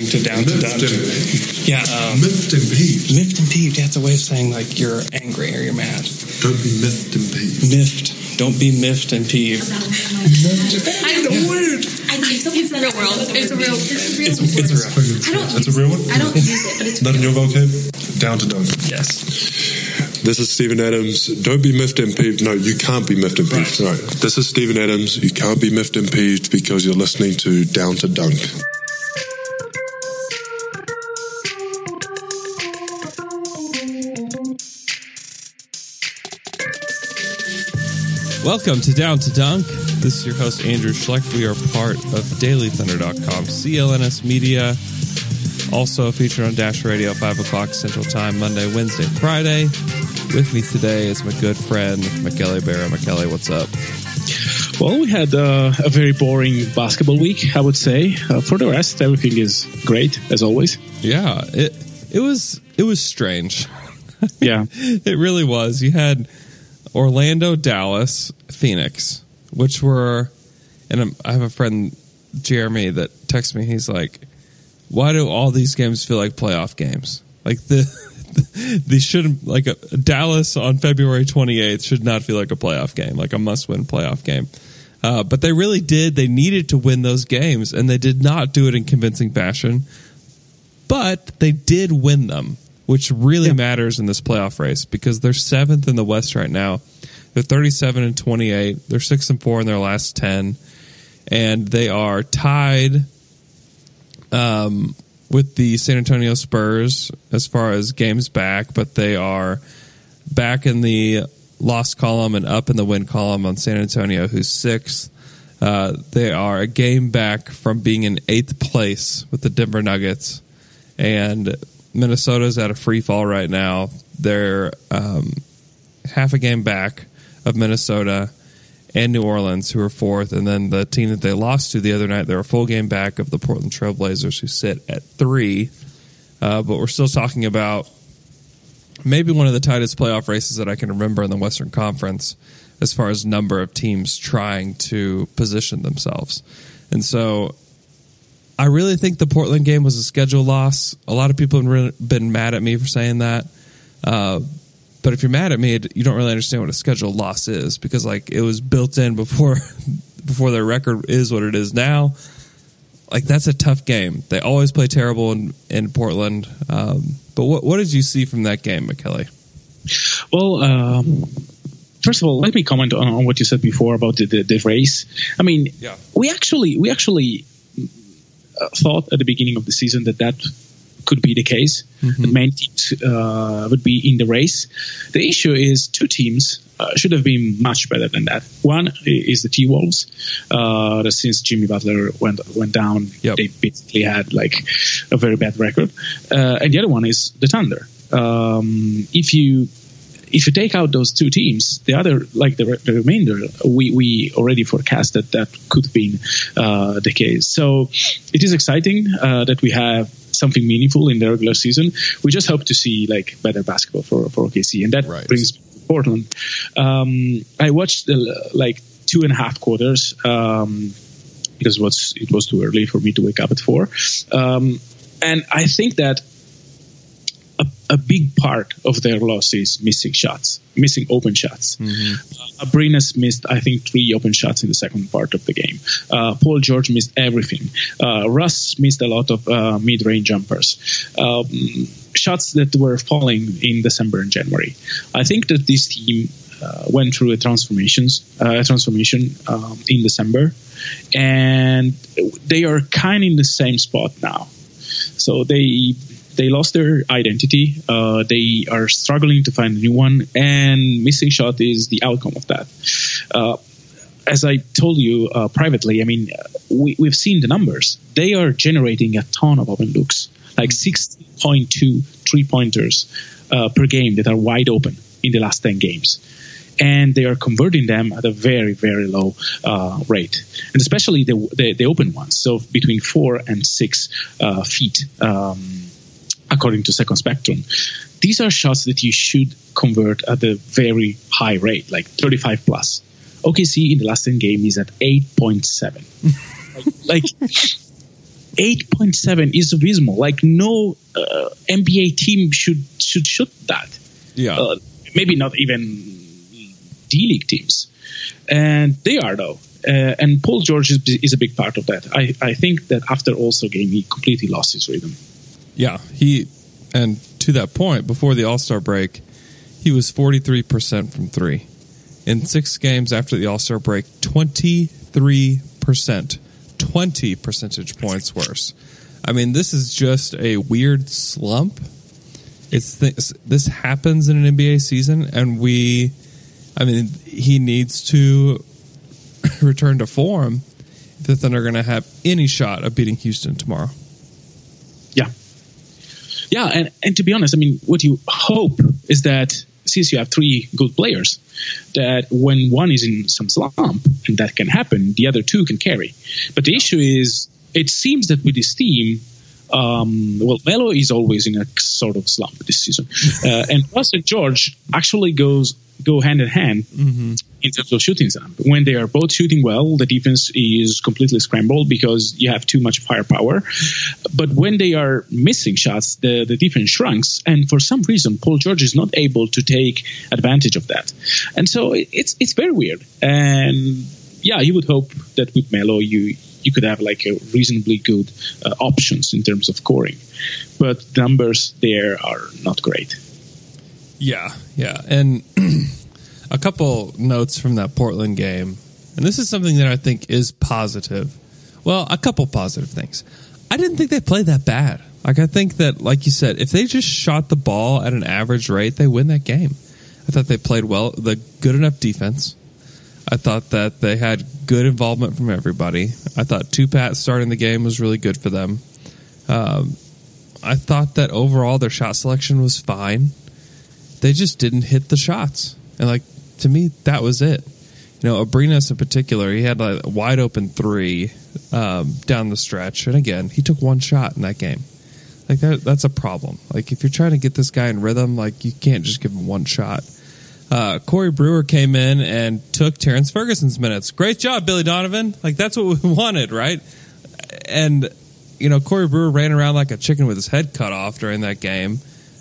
listening to Down to Dunk. Yeah, um, Miffed and peeved. miffed and peeved. Yeah, it's a way of saying like you're angry or you're mad. Don't be miffed and peeved. Miffed. Don't be miffed and peeved. I The word. I think it's a real world. It's a real. It's a real. It's, it's a real. I don't. That's a use real it. one? I don't use it, but it's. Not in your vocab? Down to dunk. Yes. This is Steven Adams. Don't be miffed and peeved. No, you can't be miffed and peeved. Right. This is Steven Adams. You can't be miffed and peeved because you're listening to Down to Dunk. Welcome to Down to Dunk. This is your host, Andrew Schlecht. We are part of DailyThunder.com, CLNS Media, also featured on Dash Radio, 5 o'clock Central Time, Monday, Wednesday, Friday. With me today is my good friend, McKelly Barra. McKelly, what's up? Well, we had uh, a very boring basketball week, I would say. Uh, for the rest, everything is great as always. Yeah, it it was it was strange. Yeah, It really was. You had Orlando, Dallas, Phoenix, which were, and I'm, have a friend, Jeremy, that texts me. He's like, "Why do all these games feel like playoff games? Like the these shouldn't like a, Dallas on February 28th should not feel like a playoff game, like a must-win playoff game." Uh, but they really did. They needed to win those games, and they did not do it in convincing fashion. But they did win them, which really matters in this playoff race because they're seventh in the West right now. They're 37 and 28. They're six and four in their last 10, and they are tied um, with the San Antonio Spurs as far as games back, but they are back in the loss column and up in the win column on San Antonio, who's sixth. Uh, they are a game back from being in eighth place with the Denver Nuggets, and Minnesota's at a free fall right now. They're um, half a game back of Minnesota and New Orleans, who are fourth, and then the team that they lost to the other night, they're a full game back of the Portland Trailblazers, who sit at three. Uh, but we're still talking about maybe one of the tightest playoff races that I can remember in the Western Conference as far as number of teams trying to position themselves. And so I really think the Portland game was a schedule loss. A lot of people have been mad at me for saying that. Uh, but if you're mad at me, you don't really understand what a schedule loss is because like it was built in before before their record is what it is now. Like that's a tough game. They always play terrible in in Portland. Um, but what what did you see from that game, McKelly? Well, um, first of all, let me comment on, on what you said before about the, the, the race. I mean, Yeah. we actually we actually thought at the beginning of the season that that could be the case. The main teams uh, would be in the race. The issue is two teams uh, should have been much better than that. One is the T Wolves. Uh, since Jimmy Butler went went down, Yep. they basically had like a very bad record. Uh, and the other one is the Thunder. Um, if you if you take out those two teams, the other, like the, re- the remainder, we, we already forecast that that could be uh, the case. So it is exciting uh, that we have something meaningful in the regular season. We just hope to see like better basketball for, for OKC, and that Right. brings Portland. Um, I watched the, like two and a half quarters um, because it was it was too early for me to wake up at four, um, and I think that a, big part of their loss is missing shots, missing open shots. Uh, Abrines missed, I think, three open shots in the second part of the game. Uh, Paul George missed everything. Uh, Russ missed a lot of uh, mid-range jumpers. Um, shots that were falling in December and January. I think that this team uh, went through a transformations, uh, a transformation um, in December, and they are kind of in the same spot now. So they they lost their identity. Uh, they are struggling to find a new one, and missing shot is the outcome of that. Uh, as I told you uh, privately, I mean, uh, we, we've seen the numbers. They are generating a ton of open looks, like 6.2 three pointers uh, per game that are wide open in the last 10 games. And they are converting them at a very, very low uh, rate, and especially the, the the open ones. So between four and six uh, feet, um, according to Second Spectrum. These are shots that you should convert at a very high rate, like 35 plus. OKC in the last 10 game is at 8.7. like, 8.7 is abysmal. Like no uh, NBA team should should shoot that. Yeah. Uh, maybe not even D League teams, and they are though. Uh, and Paul George is, is a big part of that. I, I think that after also game he completely lost his rhythm. Yeah, he and to that point before the All Star break, he was forty three percent from three. In six games after the All Star break, twenty three percent, twenty percentage points worse. I mean, this is just a weird slump. It's this, this happens in an NBA season, and we, I mean, he needs to return to form if the Thunder are going to have any shot of beating Houston tomorrow. Yeah. And, and to be honest, I mean, what you hope is that since you have three good players, that when one is in some slump, and that can happen, the other two can carry. But the issue is, it seems that with this team, um, well, Melo is always in a sort of slump this season, uh, and Russ and George actually goes go hand in hand Mm-hmm. In terms of shooting slump. When they are both shooting well, the defense is completely scrambled because you have too much firepower. But when they are missing shots, the, the defense shrinks, and for some reason, Paul George is not able to take advantage of that, and so it's it's very weird. And yeah, you would hope that with Melo, you you could have like a reasonably good uh, options in terms of scoring, but the numbers there are not great. Yeah, yeah. And a couple notes from that Portland game. And this is something that I think is positive. Well, a couple positive things. I didn't think they played that bad. Like, I think that, like you said, if they just shot the ball at an average rate, they win that game. I thought they played well, the good enough defense. I thought that they had good involvement from everybody. I thought Tupat starting the game was really good for them. Um, I thought that overall their shot selection was fine they just didn't hit the shots. And like to me, that was it. You know, Abrines in particular, he had a wide open three um, down the stretch, and again, he took one shot in that game. Like that, that's a problem. Like if you're trying to get this guy in rhythm, like you can't just give him one shot. Uh, Corey Brewer came in and took Terrence Ferguson's minutes. Great job, Billy Donovan. Like that's what we wanted, right? And you know, Corey Brewer ran around like a chicken with his head cut off during that game.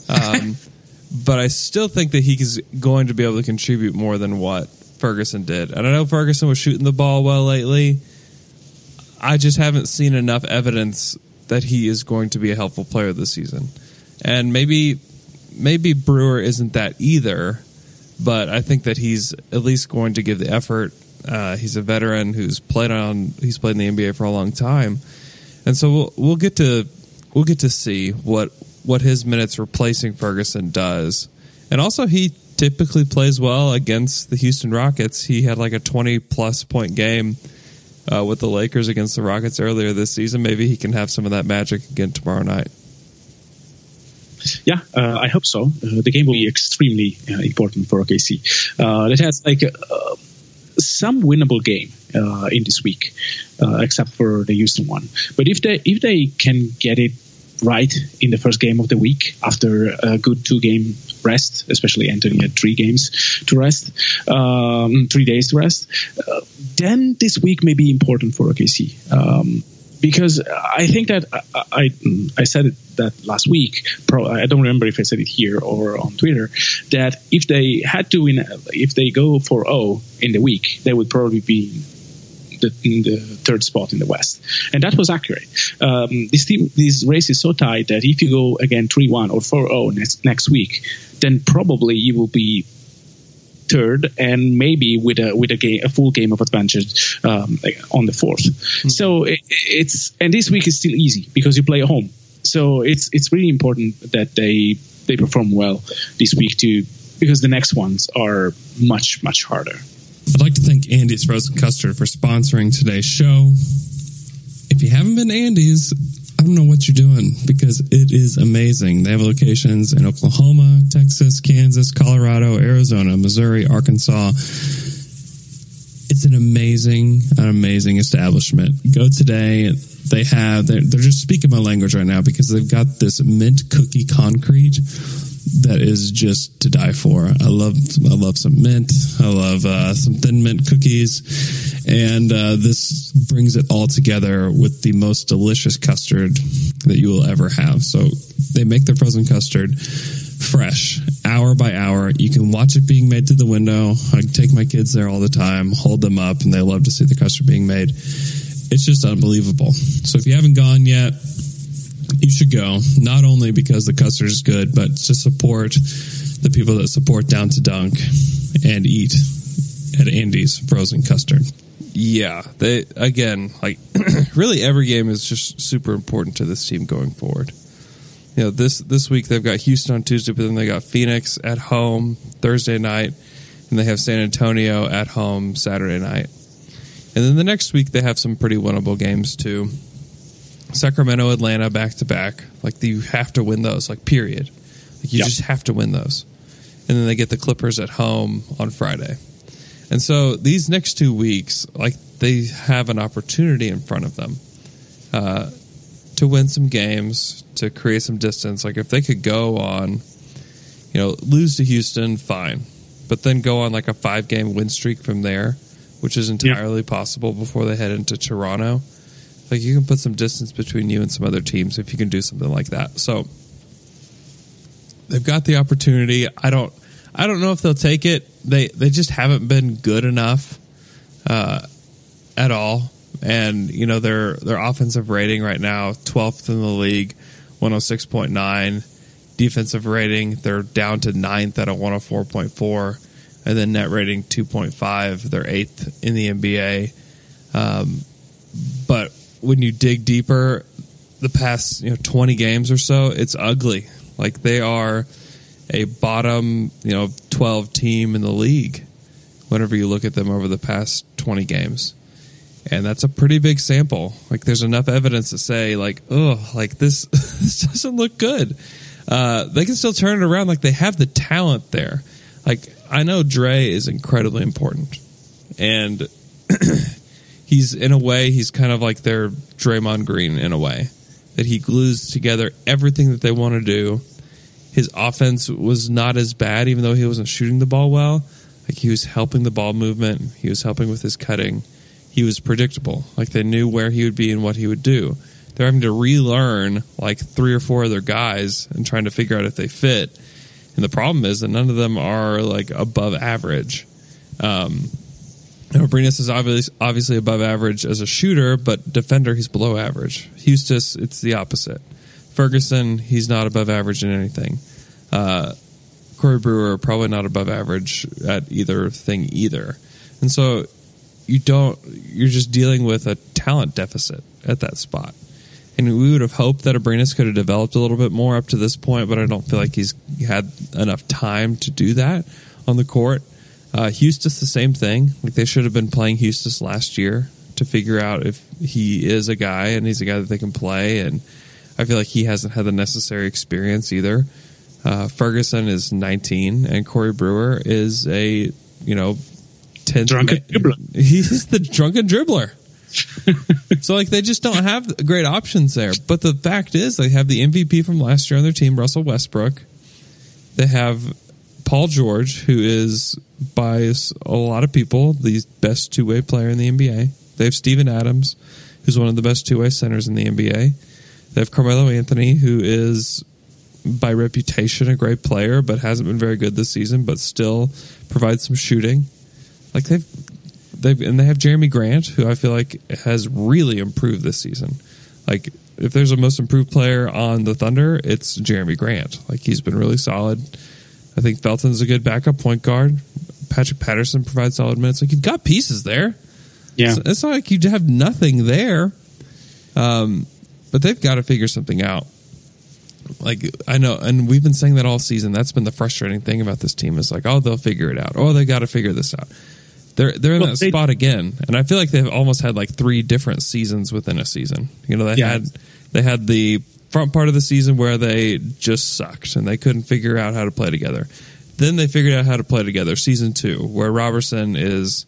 Um, but I still think that he's going to be able to contribute more than what Ferguson did. And I know Ferguson was shooting the ball well lately. I just haven't seen enough evidence that he is going to be a helpful player this season. And maybe maybe Brewer isn't that either, but I think that he's at least going to give the effort. Uh, he's a veteran who's played on he's played in the NBA for a long time. And so we'll we'll get to we'll get to see what what his minutes replacing Ferguson does. And also he typically plays well against the Houston Rockets. He had like a 20 plus point game uh, with the Lakers against the Rockets earlier this season. Maybe he can have some of that magic again tomorrow night. Yeah, uh, I hope so. Uh, the game will be extremely uh, important for OKC. Uh, it has like uh, some winnable game uh, in this week, except for the Houston one. But if they if they can get it right in the first game of the week after a good two game rest, especially Anthony had three games to rest, um, three days to rest, uh, then this week may be important for OKC. Um, because I think that I, I, I said it that last week. Pro, I don't remember if I said it here or on Twitter. That if they had to win, if they go for O in the week, they would probably be the, in the third spot in the West, and that was accurate. Um, this team, this race is so tight that if you go again three one or four zero next next week, then probably you will be third and maybe with a with a game a full game of advantage um, on the 4th So it, it's and this week is still easy because you play at home. So it's it's really important that they they perform well this week too because the next ones are much much harder. I'd like to thank Andy's Frozen Custard for sponsoring today's show. If you haven't been to Andy's, I don't know what you're doing because it is amazing. They have locations in Oklahoma, Texas, Kansas, Colorado, Arizona, Missouri, Arkansas. It's an amazing, an amazing establishment. Go today. They have, they're, they're just speaking my language right now because they've got this mint cookie concrete that is just to die for. I love I love some mint. I love uh, some thin mint cookies, and uh, this brings it all together with the most delicious custard that you will ever have. So they make their frozen custard fresh, hour by hour. You can watch it being made through the window. I take my kids there all the time, hold them up, and they love to see the custard being made. It's just unbelievable. So if you haven't gone yet, you should go. Not only because the custard is good, but to support the people that support Down to Dunk and eat at Andy's frozen custard. Yeah, they again like really every game is just super important to this team going forward. You know, this this week they've got Houston on Tuesday, but then they got Phoenix at home Thursday night, and they have San Antonio at home Saturday night. And then the next week they have some pretty winnable games too. Sacramento, Atlanta, back to back. Like you have to win those. Like period. Like you Yeah. just have to win those. And then they get the Clippers at home on Friday. And so these next two weeks, like they have an opportunity in front of them uh, to win some games, to create some distance. Like if they could go on, you know, lose to Houston, fine, but then go on like a five game win streak from there, which is entirely possible before they head into Toronto. Like you can put some distance between you and some other teams if you can do something like that. So they've got the opportunity. I don't. I don't know if they'll take it. They they just haven't been good enough uh, at all. And you know their their offensive rating right now, twelfth in the league, one hundred six point nine. Defensive rating, they're down to ninth at a one hundred four point four, and then net rating two point five. They're eighth in the NBA. Um, but when you dig deeper, the past you know twenty games or so, it's ugly. Like they are a bottom you know twelve team in the league. Whenever you look at them over the past twenty games, and that's a pretty big sample. Like there's enough evidence to say like, oh, like this this doesn't look good. Uh, they can still turn it around. Like they have the talent there. Like I know Dre is incredibly important, and he's in a way he's kind of like their Draymond Green in a way that he glues together everything that they want to do. His offense was not as bad, even though he wasn't shooting the ball well. Like he was helping the ball movement, he was helping with his cutting. He was predictable. Like they knew where he would be and what he would do. They're having to relearn like three or four other guys and trying to figure out if they fit. And the problem is that none of them are like above average. Um, Abrines is obviously obviously above average as a shooter, but defender he's below average. Huestis, it's the opposite. Ferguson, he's not above average in anything. Uh, Corey Brewer probably not above average at either thing either, and so you don't. You're just dealing with a talent deficit at that spot. And we would have hoped that Abrines could have developed a little bit more up to this point, but I don't feel like he's had enough time to do that on the court. Uh, Houston's the same thing. Like they should have been playing Huestis last year to figure out if he is a guy and he's a guy that they can play. And I feel like he hasn't had the necessary experience either. Uh, Ferguson is 19 and Corey Brewer is a you know 10th Drunken dribbler. He's the drunken dribbler. so like they just don't have great options there. But the fact is they have the MVP from last year on their team, Russell Westbrook. They have Paul George, who is by a lot of people the best two way player in the NBA. They have Steven Adams, who's one of the best two way centers in the NBA. They have Carmelo Anthony, who is by reputation a great player, but hasn't been very good this season, but still provides some shooting. Like they've they've and they have Jerami Grant, who I feel like has really improved this season. Like if there's a most improved player on the Thunder, it's Jerami Grant. Like he's been really solid. I think Felton's a good backup point guard. Patrick Patterson provides solid minutes. Like you've got pieces there. Yeah. It's, it's not like you have nothing there. Um, but they've got to figure something out. Like I know, and we've been saying that all season. That's been the frustrating thing about this team is like, oh, they'll figure it out. Oh, they got to figure this out. They're they're in Well, that they- spot again, and I feel like they've almost had like three different seasons within a season. You know, they Yeah. had they had the front part of the season where they just sucked and they couldn't figure out how to play together. Then they figured out how to play together. Season two, where Roberson is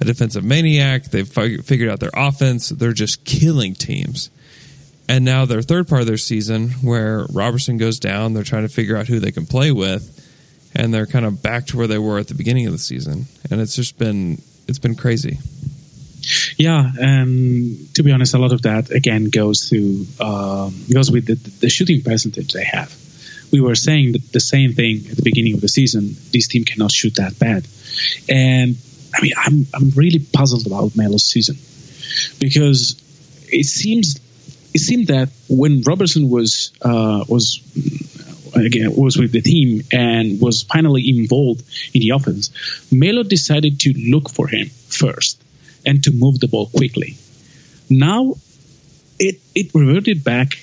a defensive maniac. They've fi- figured out their offense. They're just killing teams. and now their third part of their season, where Roberson goes down, they're trying to figure out who they can play with, and they're kind of back to where they were at the beginning of the season, and it's just been it's been crazy. Yeah, um, to be honest, a lot of that again goes to um, goes with the, the shooting percentage they have. We were saying the same thing at the beginning of the season. This team cannot shoot that bad, and I mean, I'm I'm really puzzled about Melo's season because it seems it seemed that when Roberson was uh, was again was with the team and was finally involved in the offense, Melo decided to look for him first and to move the ball quickly. Now it it reverted back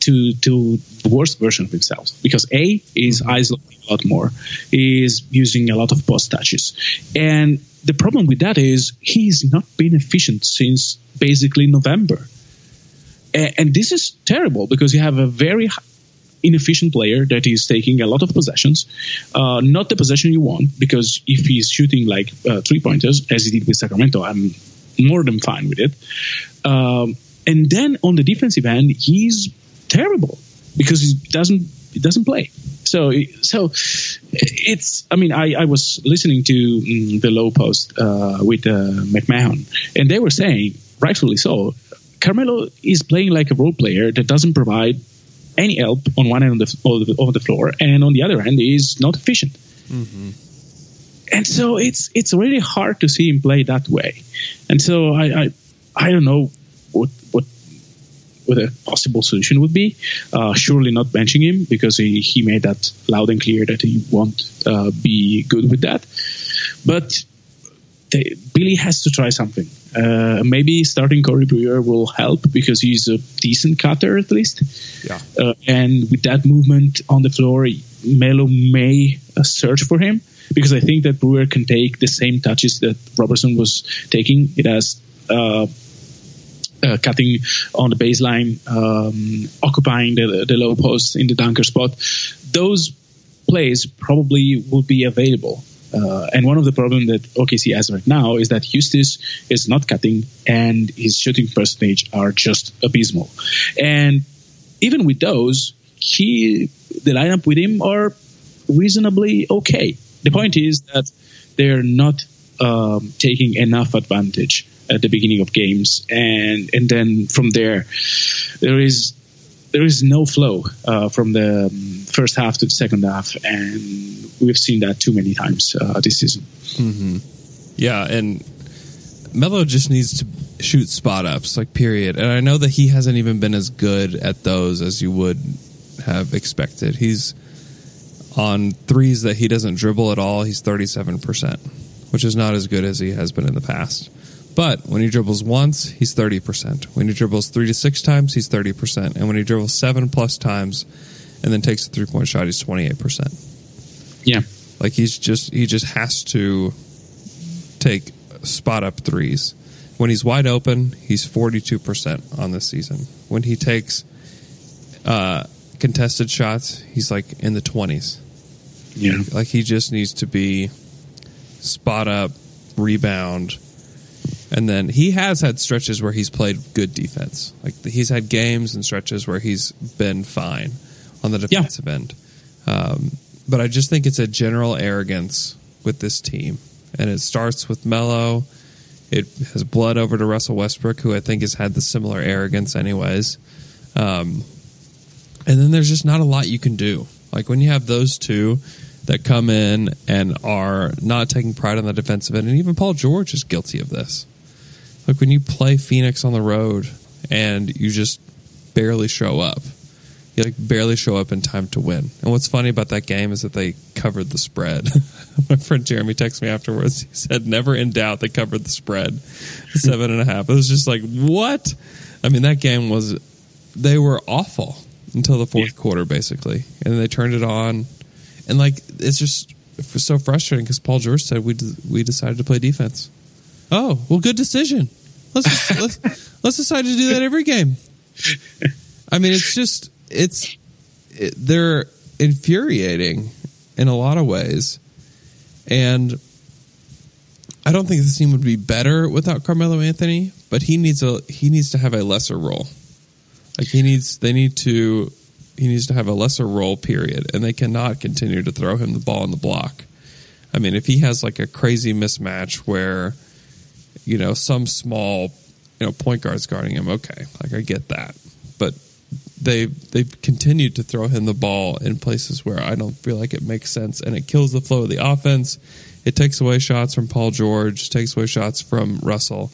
to to the worst version of himself because A is mm-hmm. isolating a lot more, is using a lot of post touches, and the problem with that is he's not been efficient since basically November, and, and this is terrible because you have a very inefficient player that is taking a lot of possessions, uh, not the possession you want because if he's shooting like uh, three pointers as he did with Sacramento, I'm more than fine with it. Um, and then on the defensive end, he's terrible because he doesn't doesn't play. So so it's I mean I, I was listening to mm, the Lowe Post uh, with uh, McMahon and they were saying rightfully so Carmelo is playing like a role player that doesn't provide any help on one end of the, of the floor and on the other end is not efficient. And so it's it's really hard to see him play that way. And so I I, I don't know what what what a possible solution would be. Uh, surely not benching him because he, he made that loud and clear that he won't uh, be good with that. But they, Billy has to try something. Uh, maybe starting Corey Brewer will help because he's a decent cutter at least. Yeah. Uh, and with that movement on the floor, Melo may uh, search for him because I think that Brewer can take the same touches that Roberson was taking. It has uh, uh, cutting on the baseline, um, occupying the, the low post in the dunker spot. Those plays probably will be available. Uh, and one of the problems that OKC has right now is that Huestis is not cutting and his shooting percentage are just abysmal. And even with those, he the lineup with him are reasonably okay. The point is that they're not um, taking enough advantage at the beginning of games, and and then from there, there is there is no flow uh, from the um, first half to the second half, and we've seen that too many times uh, this season. Yeah, and Melo just needs to shoot spot ups, like period. And I know that he hasn't even been as good at those as you would have expected. He's on threes that he doesn't dribble at all. He's thirty seven percent, which is not as good as he has been in the past. But when he dribbles once, he's thirty percent. When he dribbles three to six times, he's thirty percent. And when he dribbles seven plus times, and then takes a three point shot, he's twenty eight percent. Yeah, Like he's just he just has to take spot up threes. When he's wide open, he's forty two percent on this season. When he takes uh, contested shots, he's like in the twenties. yeah, Like he just needs to be spot up, rebound, and then he has had stretches where he's played good defense. Like he's had games and stretches where he's been fine on the defensive end. Um, but I just think it's a general arrogance with this team, and it starts with Melo. It has blood over to Russell Westbrook, who I think has had the similar arrogance, anyways. Um, and then there's just not a lot you can do. Like when you have those two that come in and are not taking pride on the defensive end, and even Paul George is guilty of this. Like when you play Phoenix on the road and you just barely show up, like barely show up in time to win. And what's funny about that game is that they covered the spread. My friend Jeremy texted me afterwards. He said, "Never in doubt, they covered the spread, seven and a half." It was just like, what? I mean, that game was. They were awful until the fourth quarter, basically, and then they turned it on, and like it's just so frustrating because Paul George said we we decided to play defense. Oh well, good decision. Let's just, let's let's decide to do that every game. I mean, it's just it's it, they're infuriating in a lot of ways, and I don't think this team would be better without Carmelo Anthony. But he needs a he needs to have a lesser role. Like he needs, they need to, he needs to have a lesser role period, and they cannot continue to throw him the ball in the block. I mean, if he has like a crazy mismatch where, you know, some small, you know, point guard's guarding him, okay, like I get that, but they they've continued to throw him the ball in places where I don't feel like it makes sense, and it kills the flow of the offense. It takes away shots from Paul George, takes away shots from Russell,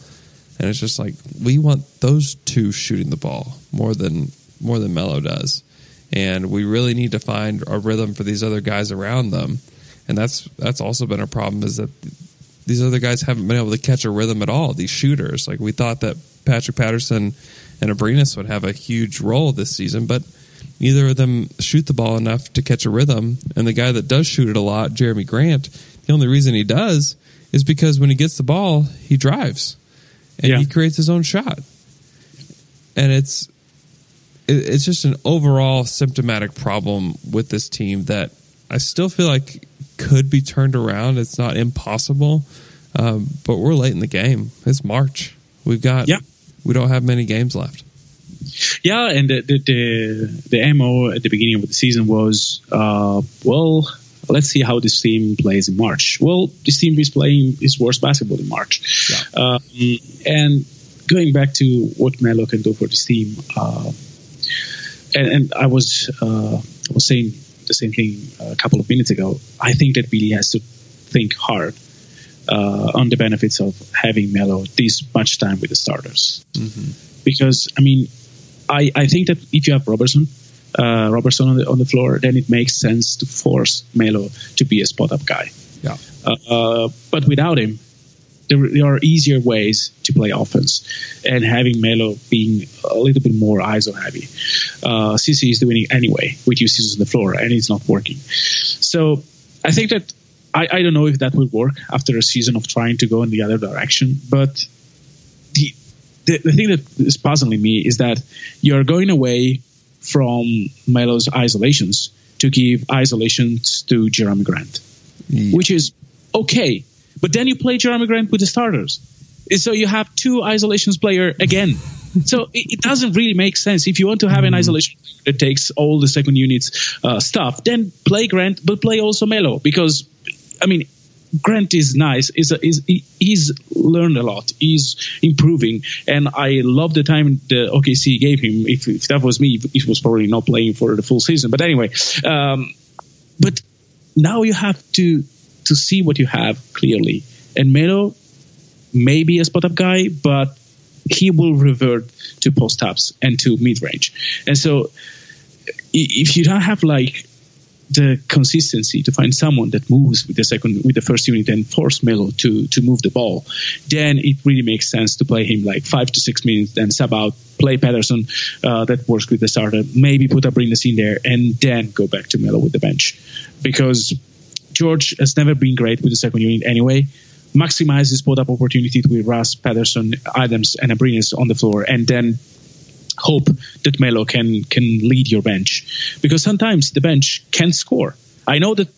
and it's just like we want those two shooting the ball more than more than Melo does, and we really need to find a rhythm for these other guys around them, and that's that's also been a problem is that these other guys haven't been able to catch a rhythm at all. These shooters, like we thought that Patrick Patterson and Abrines would have a huge role this season, but neither of them shoot the ball enough to catch a rhythm. And the guy that does shoot it a lot, Jerami Grant, the only reason he does is because when he gets the ball, he drives and Yeah. he creates his own shot. And it's it's just an overall symptomatic problem with this team that I still feel like could be turned around. It's not impossible, um, but we're late in the game. It's March. We've got Yeah. We don't have many games left. Yeah, and the the the, the mo at the beginning of the season was, uh, well, let's see how this team plays in March. Well, this team is playing its worst basketball in March, um, and going back to what Melo can do for this team, uh, and, and I was uh, I was saying the same thing a couple of minutes ago. I think that Billy has to think hard uh, on the benefits of having Melo this much time with the starters because I mean, I, I think that if you have Roberson, uh, Roberson on the on the floor, then it makes sense to force Melo to be a spot up guy. Yeah. Uh, but without him, there, there are easier ways to play offense, and having Melo being a little bit more ISO heavy. Uh, CC is doing it anyway with uses on the floor, and it's not working. So I think that I, I don't know if that will work after a season of trying to go in the other direction, but the the, the thing that is puzzling me is that you're going away from Melo's isolations to give isolations to Jerami Grant, which is okay. But then you play Jerami Grant with the starters. So you have two isolations player again. So it, it doesn't really make sense. If you want to have an isolation that takes all the second unit's uh, stuff, then play Grant, but play also Melo because, I mean, Grant is nice. Is is he's learned a lot. He's improving, and I love the time the OKC gave him. If, if that was me, he was probably not playing for the full season. But anyway, um, but now you have to to see what you have clearly. And Melo may be a spot up guy, but he will revert to post ups and to mid range. And so if you don't have like the consistency to find someone that moves with the second with the first unit and force Melo to to move the ball, then it really makes sense to play him like five to six minutes, then sub out, play Patterson uh, that works with the starter, maybe put Abrines in there, and then go back to Melo with the bench, because George has never been great with the second unit anyway. Maximize his spot up opportunity with Russ, Patterson, Adams, and Abrines on the floor, and then hope that Melo can can lead your bench because sometimes the bench can score. I know that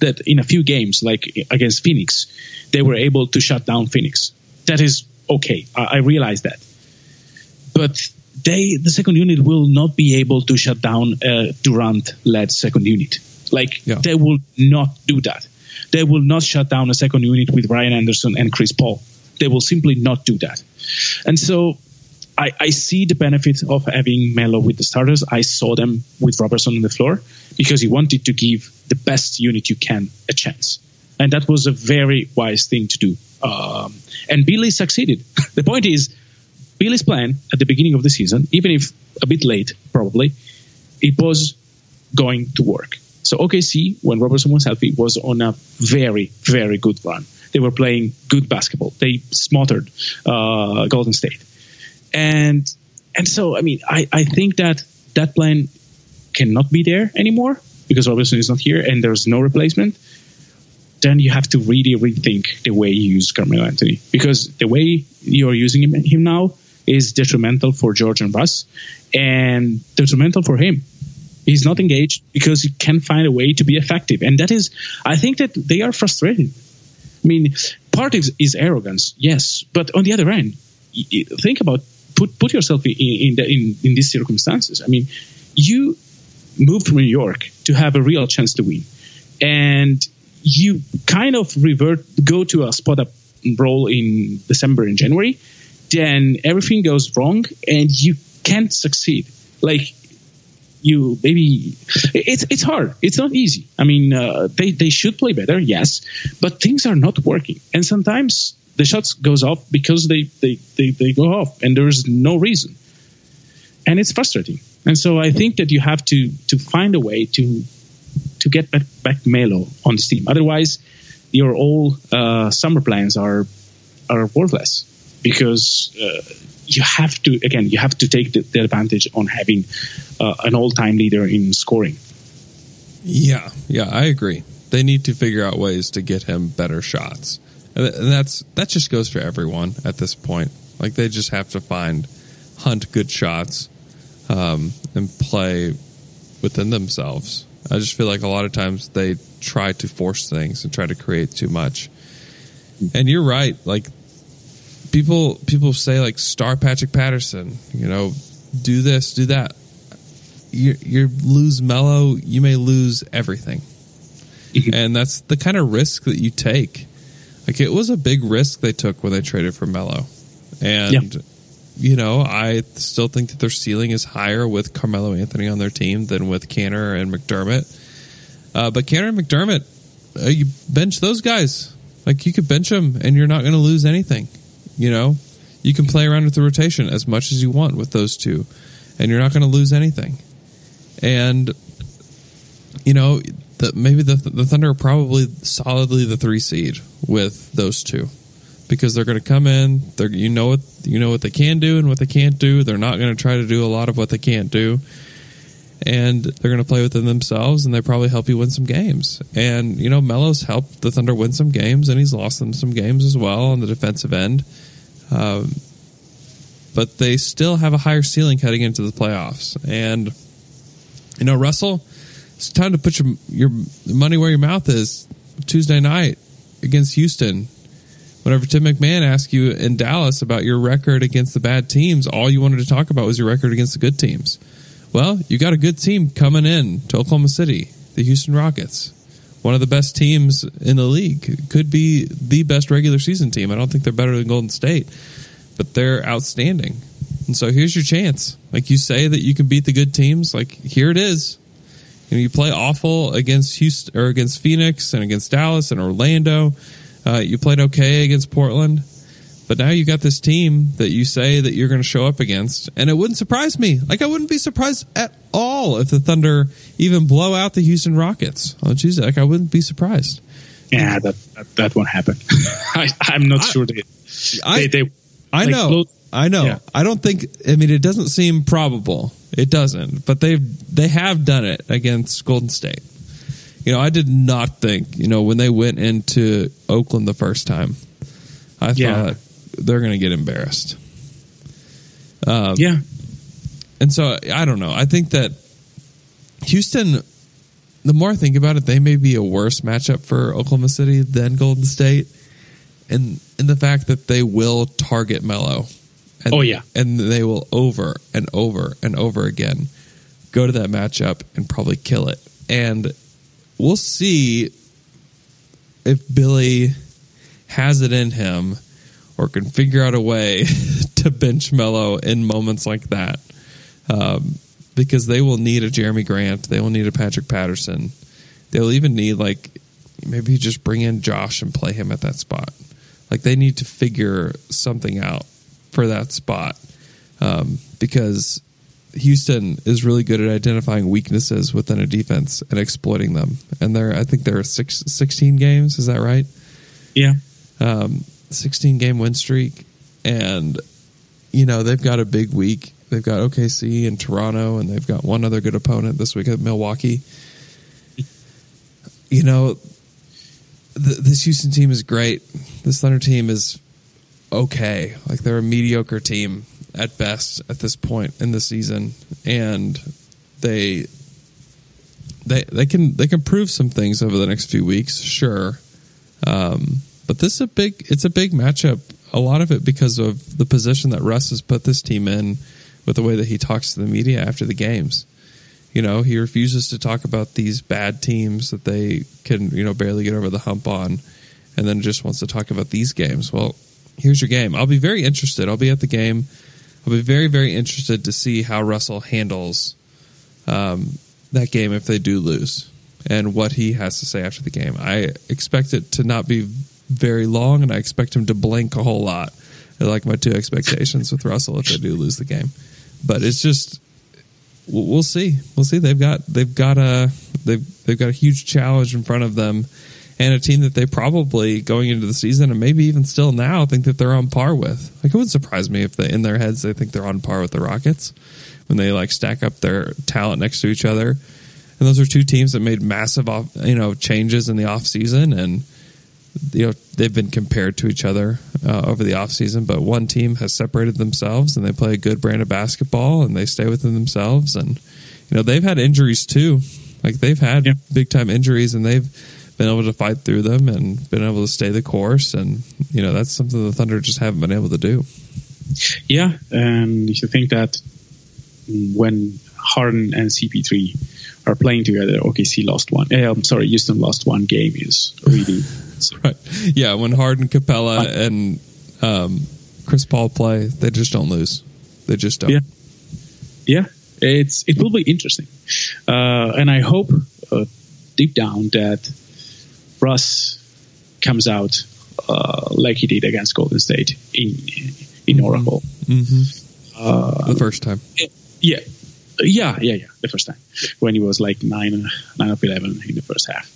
that in a few games, like against Phoenix, they were able to shut down Phoenix. That is okay. I, I realize that, but they the second unit will not be able to shut down uh, a Durant-led second unit. Like Yeah. they will not do that. They will not shut down a second unit with Ryan Anderson and Chris Paul. They will simply not do that. And so I, I see the benefit of having Melo with the starters. I saw them with Roberson on the floor because he wanted to give the best unit you can a chance. And that was a very wise thing to do. Um, and Billy succeeded. the point is, Billy's plan at the beginning of the season, even if a bit late probably, it was going to work. So OKC, when Roberson was healthy, was on a very, very good run. They were playing good basketball. They smothered uh, Golden State and and so I mean I, I think that that plan cannot be there anymore because Roberson is not here and there's no replacement. Then you have to really rethink the way you use Carmelo Anthony because the way you are using him, him now is detrimental for George and Russ and detrimental for him. He's not engaged because he can't find a way to be effective, and that is I think that they are frustrated. I mean, part is, is arrogance, yes, but on the other end, think about put put yourself in in, the, in in these circumstances. I mean, you moved from New York to have a real chance to win, and you kind of revert go to a spot up role in December and January, then everything goes wrong and you can't succeed. Like you maybe it's it's hard. It's not easy. I mean, uh, they they should play better, yes, but things are not working, and sometimes the shots goes off because they they they, they go off, and there's no reason, and it's frustrating. And so I think that you have to to find a way to to get back, back Melo on this team. Otherwise, your all uh, summer plans are are worthless because uh, you have to again you have to take the, the advantage on having uh, an all-time leader in scoring. Yeah, yeah, I agree. They need to figure out ways to get him better shots, and that's that just goes for everyone at this point. Like they just have to find hunt good shots um, and play within themselves. I just feel like a lot of times they try to force things and try to create too much. And you're right. Like people, people say like star Patrick Patterson. You know, do this, do that. You you lose Melo. you may lose everything. and that's the kind of risk that you take. Like it was a big risk they took when they traded for Melo, and Yeah. you know I still think that their ceiling is higher with Carmelo Anthony on their team than with Kanter and McDermott. Uh, but Kanter and McDermott, uh, you bench those guys. Like you could bench them, and you're not going to lose anything. You know, you can play around with the rotation as much as you want with those two, and you're not going to lose anything. And you know, the, maybe the the Thunder are probably solidly the three seed with those two because they're going to come in. They're you know what you know what they can do and what they can't do. They're not going to try to do a lot of what they can't do, and they're going to play within themselves. And they probably help you win some games. And you know, Melo's helped the Thunder win some games, and he's lost them some games as well on the defensive end. Um, but they still have a higher ceiling heading into the playoffs. And you know, Russell, it's time to put your your money where your mouth is. Tuesday night against Houston. Whenever Tim McMahon asked you in Dallas about your record against the bad teams, all you wanted to talk about was your record against the good teams. Well, you got a good team coming in to Oklahoma City, the Houston Rockets. One of the best teams in the league. Could be the best regular season team. I don't think they're better than Golden State, but they're outstanding. And so here's your chance. Like you say that you can beat the good teams, like here it is. You know, you play awful against Houston or against Phoenix and against Dallas and Orlando. Uh, you played okay against Portland, but now you got this team that you say that you're going to show up against, and it wouldn't surprise me. Like I wouldn't be surprised at all if the Thunder even blow out the Houston Rockets on Tuesday. Like I wouldn't be surprised. Yeah, that that, that won't happen. I, I'm not I- sure they I they, they I like, know. I know. Yeah. I don't think. I mean, it doesn't seem probable. It doesn't. But they've they have done it against Golden State. You know, I did not think. You know, when they went into Oakland the first time, I Yeah. thought they're going to get embarrassed. Um, yeah and so I don't know. I think that Houston. The more I think about it, they may be a worse matchup for Oklahoma City than Golden State, and in the fact that they will target Melo. And, Oh, yeah. and they will over and over and over again go to that matchup and probably kill it. And we'll see if Billy has it in him or can figure out a way to bench Melo in moments like that. Um, because they will need a Jerami Grant, they will need a Patrick Patterson, they'll even need like maybe just bring in Josh and play him at that spot. Like they need to figure something out for that spot um, because Houston is really good at identifying weaknesses within a defense and exploiting them. And they're, I think there are six, 16 games. Is that right? yeah um, 16 game win streak, and you know they've got a big week. They've got OKC and Toronto, and they've got one other good opponent this week at Milwaukee. You know, th- this Houston team is great. This Thunder team is okay. Like they're a mediocre team at best at this point in the season, and they they they can they can prove some things over the next few weeks, sure. Um, but this is a big it's a big matchup a lot of it because of the position that Russ has put this team in with the way that he talks to the media after the games. You know, he refuses to talk about these bad teams that they can, you know, barely get over the hump on, and then just wants to talk about these games. Well, here's your game. I'll be very interested. I'll be at the game. I'll be very, very interested to see how Russell handles um, that game if they do lose and what he has to say after the game. I expect it to not be very long, and I expect him to blink a whole lot. I like my two expectations with Russell if they do lose the game, but it's just we'll see. We'll see. They've got they've got a they've they've got a huge challenge in front of them, and a team that they probably going into the season and maybe even still now think that they're on par with. Like it wouldn't surprise me if they in their heads they think they're on par with the Rockets when they like stack up their talent next to each other. And those are two teams that made massive off, you know changes in the off season and you know they've been compared to each other uh, over the offseason but one team has separated themselves and they play a good brand of basketball and they stay within themselves and you know they've had injuries too like they've had Yeah. big time injuries and they've been able to fight through them and been able to stay the course and you know that's something the thunder just haven't been able to do Yeah, and if you think that when Harden and CP3 are playing together, OKC lost one. eh, I'm sorry, Houston lost one game is really. right yeah when harden Capela and um, chris paul play they just don't lose they just don't Yeah. yeah, it's it will be interesting, uh, and I hope uh, deep down that Russ comes out uh, like he did against Golden State in in Oracle. the first time. Yeah, yeah, yeah, yeah. The first time. When he was like nine, nine of eleven in the first half,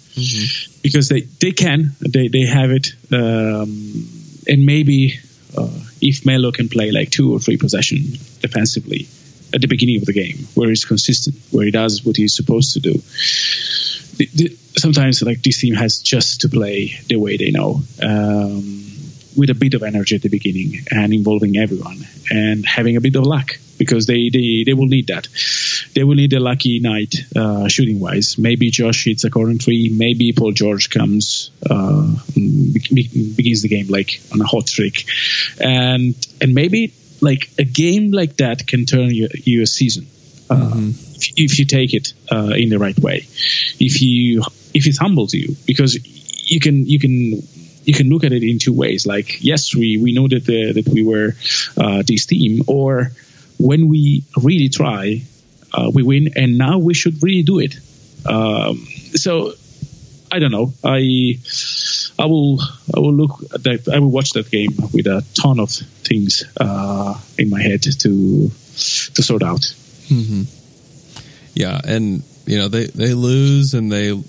because they they can. They they have it, um, and maybe uh, if Melo can play like two or three possession defensively at the beginning of the game, where he's consistent, where he does what he's supposed to do. Sometimes like this team has just to play the way they know. Um, with a bit of energy at the beginning and involving everyone and having a bit of luck because they, they, they will need that. They will need a lucky night uh, shooting wise. Maybe Josh hits a corner three. Maybe Paul George comes uh, be- be- begins the game like on a hot streak, and and maybe like a game like that can turn your, your season. Uh, if, you take it uh, in the right way, if you if it humbles you, because you can you can you can look at it in two ways. Like, yes, we we know that the, that we were uh, this team, or when we really try, uh, we win, and now we should really do it. Um, so I don't know. I I will I will look at that. I will watch that game with a ton of things uh, in my head to to sort out. Yeah, and you know they they lose and they you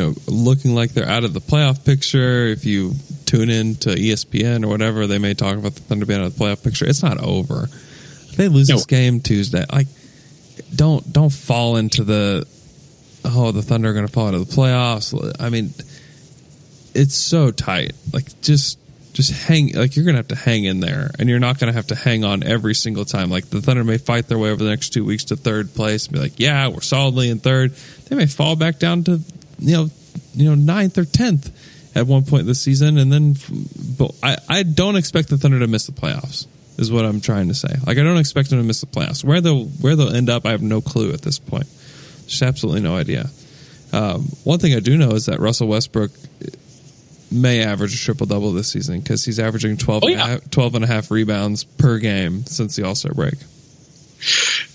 know looking like they're out of the playoff picture. If you tune in to ESPN or whatever, they may talk about the Thunder being out of the playoff picture. It's not over. If they lose No. this game Tuesday, like don't don't fall into the oh the Thunder are going to fall out of the playoffs. I mean, it's so tight. Like just just hang like you're gonna have to hang in there and you're not gonna have to hang on every single time. Like the thunder may fight their way over the next two weeks to third place and be like yeah we're solidly in third. They may fall back down to you know you know ninth or tenth at one point in the season and then but i i don't expect the thunder to miss the playoffs is what i'm trying to say. Like i don't expect them to miss the playoffs. Where they'll where they'll end up i have no clue at this point. Just absolutely no idea. Um, one thing i do know is that russell westbrook may average a triple double this season because he's averaging 12, Oh, and a half, 12 and a half rebounds per game since the All Star break.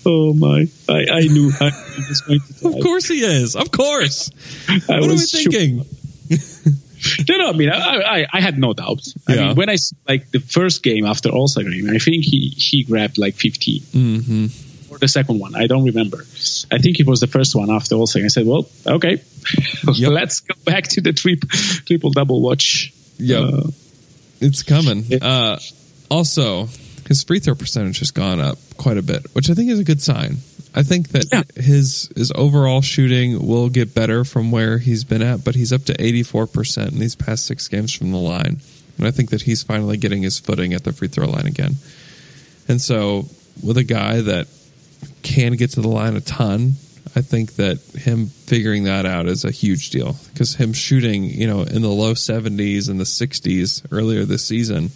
Oh my! I, I knew I was going to. Of course he is. Of course. What are we thinking? No, no. I mean, I, I, I had no doubts. I Yeah. mean, when I like the first game after All Star game, I think he he grabbed like 15 Mm-hmm. The second one. I don't remember. I think it was the first one after All Star. I said, well, okay, Yep. let's go back to the triple triple double watch. Yep. Uh, It's coming. Yeah. Uh, also, his free throw percentage has gone up quite a bit, which I think is a good sign. I think that Yeah. his his overall shooting will get better from where he's been at, but he's up to 84% in these past six games from the line. And I think that he's finally getting his footing at the free throw line again. And so, with a guy that can get to the line a ton, I think that him figuring that out is a huge deal because him shooting, you know, in the low 70s and the 60s earlier this season,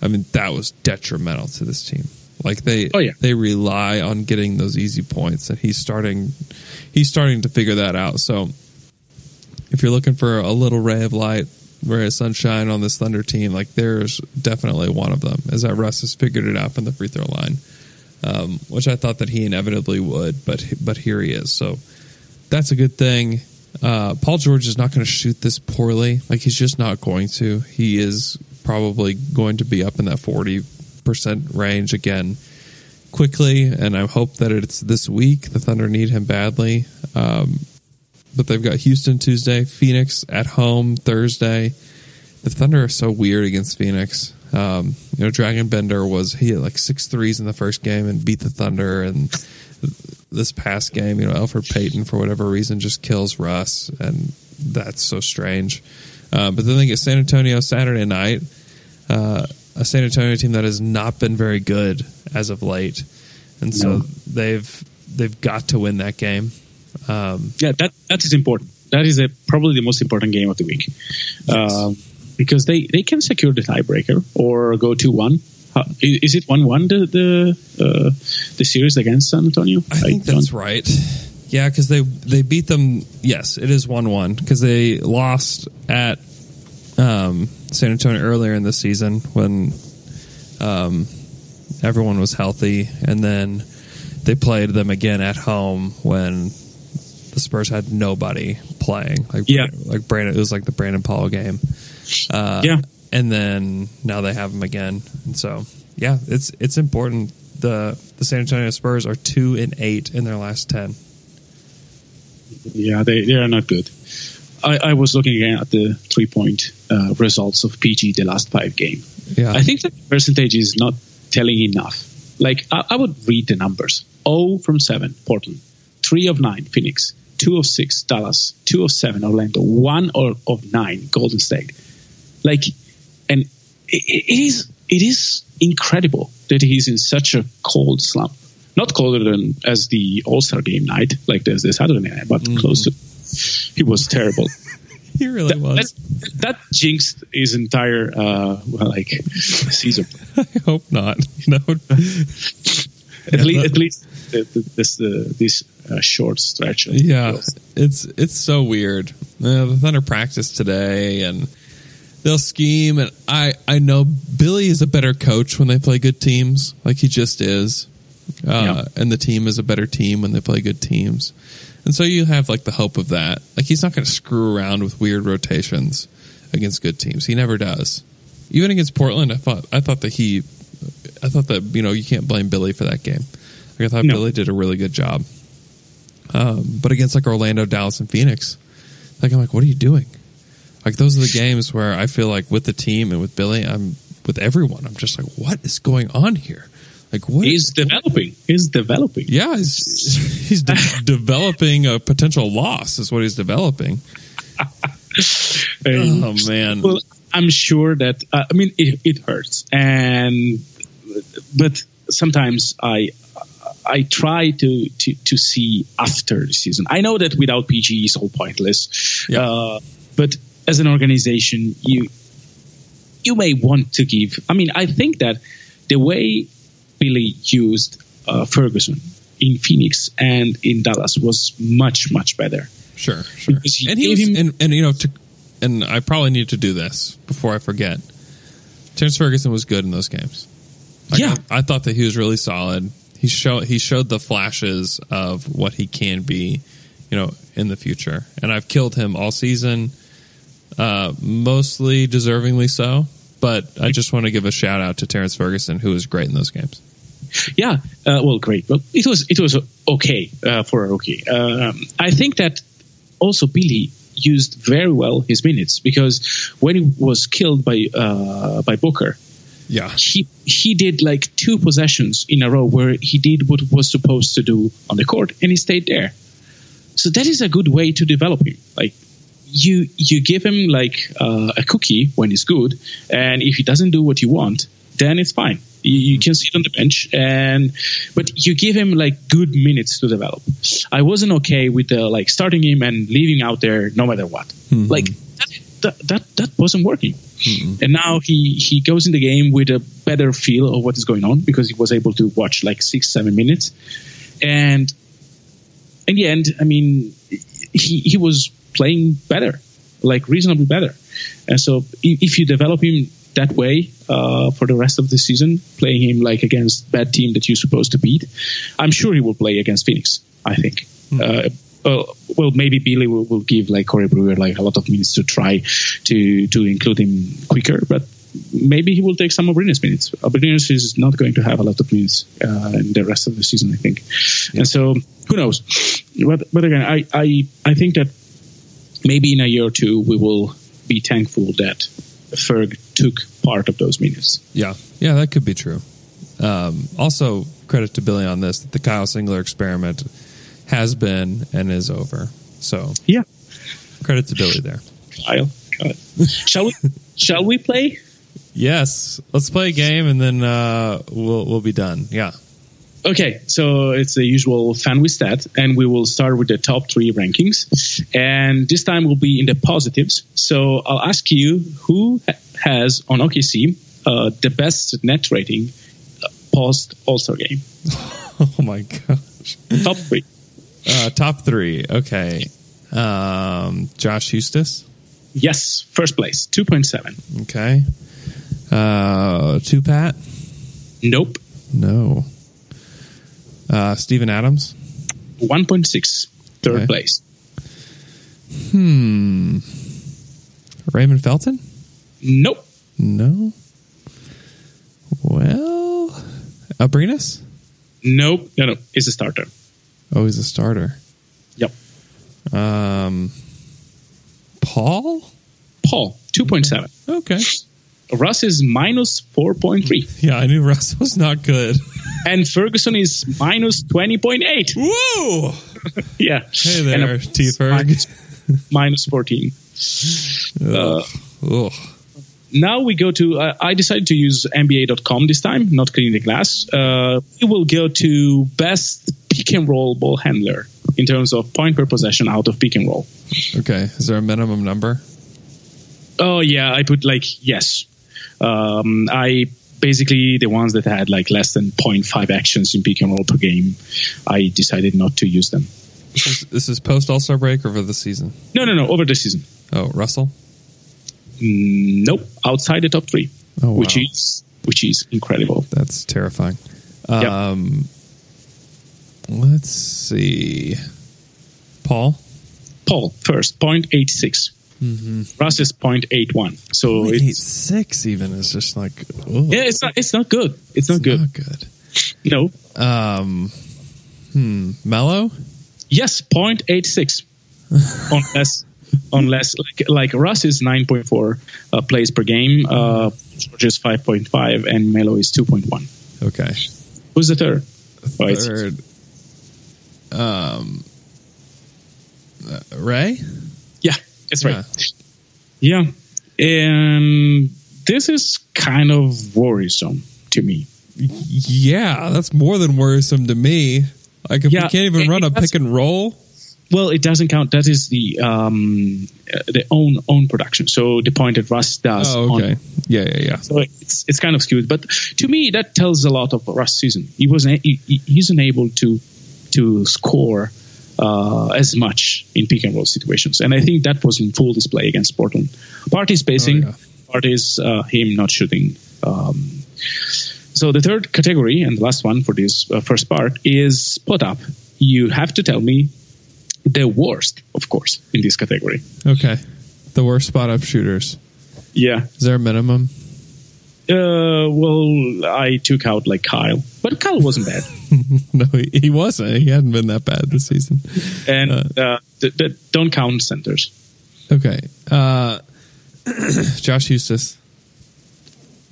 I mean, that was detrimental to this team. Like they, Oh, yeah. they rely on getting those easy points, and he's starting, he's starting to figure that out. So, if you're looking for a little ray of light, ray of sunshine on this Thunder team, like there's definitely one of them. Is that Russ has figured it out from the free throw line, um, which I thought that he inevitably would, but but here he is. So that's a good thing. Uh, Paul George is not going to shoot this poorly. Like he's just not going to. He is probably going to be up in that forty percent range again quickly, and I hope that it's this week. The Thunder need him badly. Um, but they've got Houston Tuesday, Phoenix at home Thursday. The Thunder are so weird against Phoenix. Um, you know, Dragan Bender was he had like six threes in the first game and beat the Thunder, and this past game, you know, Elfrid Payton for whatever reason just kills Russ, and that's so strange. Uh, but then they get San Antonio Saturday night, uh, a San Antonio team that has not been very good as of late, and so No. they've they've got to win that game. Um, Yeah, that that is important. That is a, probably the most important game of the week, um, because they, they can secure the tiebreaker or go two one. Uh, is it one one the the uh, the series against San Antonio? I think don't- that's right. Yeah, because they they beat them. Yes, it is one one because they lost at um, San Antonio earlier in the season when um, everyone was healthy, and then they played them again at home when the Spurs had nobody playing. Like Yeah. like Brandon. It was like the Brandon Paul game. Uh, Yeah. and then now they have him again, and so yeah, it's it's important. the The San Antonio Spurs are two and eight in their last ten. Yeah, they, they are not good. I, I was looking again at the three point uh, results of PG the last five game. Yeah, I think the percentage is not telling enough. Like I, I would read the numbers: O from seven, Portland; three of nine, Phoenix; two of six, Dallas; two of seven, Orlando; one or, of nine, Golden State. Like, and it, it is it is incredible that he's in such a cold slump. Not colder than as the All Star game night, like the, the Saturday night, but close to. He was terrible. he really was. That, that jinxed his entire uh, well, like season. I hope not. No, at least, at least this the, this uh, short stretch. Yeah, it's it's so weird. Uh, the Thunder practice today, and they'll scheme. And I I know Billy is a better coach when they play good teams, like he just is. Uh, Yeah. And the team is a better team when they play good teams. And so you have like the hope of that. Like he's not going to screw around with weird rotations against good teams. He never does. Even against Portland, I thought I thought that he, I thought that you know you can't blame Billy for that game. Like I thought No. Billy did a really good job. Um, but against like Orlando, Dallas, and Phoenix, like I'm like, what are you doing? Like those are the games where I feel like with the team and with Billy, I'm with everyone. I'm just like, what is going on here? Like what? he's developing. He's developing. yeah, he's he's de- developing a potential loss. Is what he's developing. Oh man, Well, I'm sure that uh, I mean it, it hurts, and but sometimes I I try to, to to see after the season. I know that without PG is all pointless, Yeah. uh, but as an organization, you you may want to give. I mean, I think that the way Billy used uh, Ferguson in Phoenix and in Dallas was much much better. sure, sure. He And he gave was, him- and, and you know, to, and I probably need to do this before I forget. Terrence Ferguson was good in those games. Like, Yeah. I, I thought that he was really solid. He showed he showed the flashes of what he can be, you know, in the future. And I've killed him all season, uh, mostly deservingly so. But I just want to give a shout out to Terrence Ferguson, who was great in those games. Yeah, uh, well, great. Well, it was it was okay uh, for a rookie. Um, I think that also Billy used very well his minutes because when he was killed by uh, by Booker, Yeah, he he did like two possessions in a row where he did what was supposed to do on the court and he stayed there. So that is a good way to develop him. Like you you give him like uh, a cookie when he's good, and if he doesn't do what you want, then it's fine. You, you can sit on the bench, and but you give him like good minutes to develop. I wasn't okay with the like starting him and leaving out there no matter what. Like that, that that, that wasn't working. And now he he goes in the game with a better feel of what is going on because he was able to watch like six seven minutes, and in the end, I mean, he he was playing better, like reasonably better. And so if you develop him that way uh, for the rest of the season, playing him like against bad team that you're supposed to beat, I'm sure he will play against Phoenix. I think. Uh, uh, well, maybe Billy will, will give like Corey Brewer like a lot of minutes to try to to include him quicker, but maybe he will take some of Abrines minutes. Abrines is not going to have a lot of minutes uh, in the rest of the season, I think. And so who knows? But but again, I I I think that maybe in a year or two we will be thankful that Ferg took part of those minutes. Yeah, yeah, that could be true. Um, also, credit to Billy on this that the Kyle Singler experiment has been and is over. So, Yeah, credit to Billy there. Kyle. Kyle. shall we? Shall we play? Yes, let's play a game and then uh, we'll we'll be done. Yeah. Okay, so it's the usual fan with stat, and we will start with the top three rankings. And this time will be in the positives. So I'll ask you who has on OKC uh, the best net rating uh, post All Star game. Oh my gosh. Top three. Uh, top three. Okay. Um, Josh Huestis. Yes, first place, 2.7. Okay. Uh, two Pat. Nope, No. Uh, Steven Adams. 1.6. Third Okay. place. Hmm. Raymond Felton. Nope, No. Well, Abrines. nope, no, no, it's a starter. Oh, he's a starter. Yep. Um, Paul. Paul, 2.7. Okay. Russ is minus 4.3. Yeah, I knew Russ was not good. And Ferguson is minus 20.8. Whoa! Yeah. Hey there, T. Ferg. minus, minus 14. Uh, Ugh. now we go to, uh, I decided to use NBA.com this time, not clean the glass. Uh, we will go to best pick and roll ball handler in terms of point per possession out of pick and roll. Okay. Is there a minimum number? Oh, yeah, I put like, yes. Um, I basically, the ones that had like less than 0.5 actions in pick and roll per game, I decided not to use them. This is, this is post All Star break or for the season? No, no, no, over the season. Oh, Russell. Mm, Nope, outside the top three, Oh, wow. which is which is incredible. That's terrifying. Yep. Um, let's see. Paul. Paul first, 0.86. Russ is 0.81. So it's six even is just like yeah, it's not it's not good. It's not good. Not good. No. Um, hmm. Melo. Yes, 0.86. unless unless like like Russ is 9.4 uh, plays per game, uh George is 5.5 and Melo is 2.1. Okay. Who's the third? Oh, Third. Um. uh, Ray. Yeah, that's right. Yeah. And this is kind of worrisome to me. Yeah, that's more than worrisome to me. Like if Yeah, we can't even run a pick and roll. Well, it doesn't count. That is the um, the own own production. So the point that Russ does. Oh, on- okay. Yeah, yeah, yeah. so it's it's kind of skewed, but to me that tells a lot of Russ' season. He wasn't he, he- he's unable to to score uh, as much in pick and roll situations, and I think that was in full display against Portland. Part is spacing, Oh, yeah. part is uh, him not shooting. Um, so the third category and the last one for this uh, first part is spot up. You have to tell me the worst, of course, in this category. Okay. The worst spot up shooters. Yeah. Is there a minimum? Uh, well, I took out like Kyle, but Kyle wasn't bad. no, he, he wasn't. He hadn't been that bad this season. and uh, th- th- don't count centers. Okay. Uh, Josh Huestis.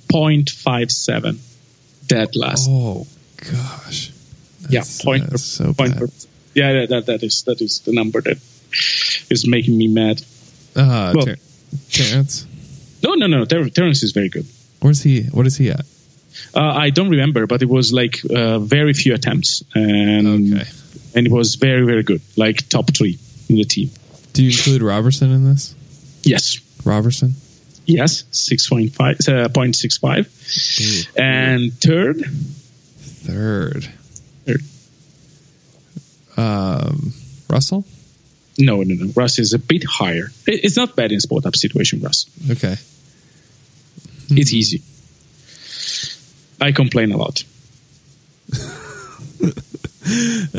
0.57 dead last. Oh gosh. yeah, That's- point per, so point per. Yeah, that, that that is that is the number that is making me mad. Uh, Well- Ter- Terrence. No, no, no. Ter- Terrence is very good. Where's he? What is he at? Uh, I don't remember, but it was like uh, very few attempts, and Okay. and it was very very good, like top three in the team. Do you include Roberson in this? Yes, Roberson. Yes, six point five uh, point six five, and third, Third. Third. Um, Russell. no, no, no. Russ is a bit higher. It's not bad in spot up situation, Russ. Okay. It's easy. I complain a lot.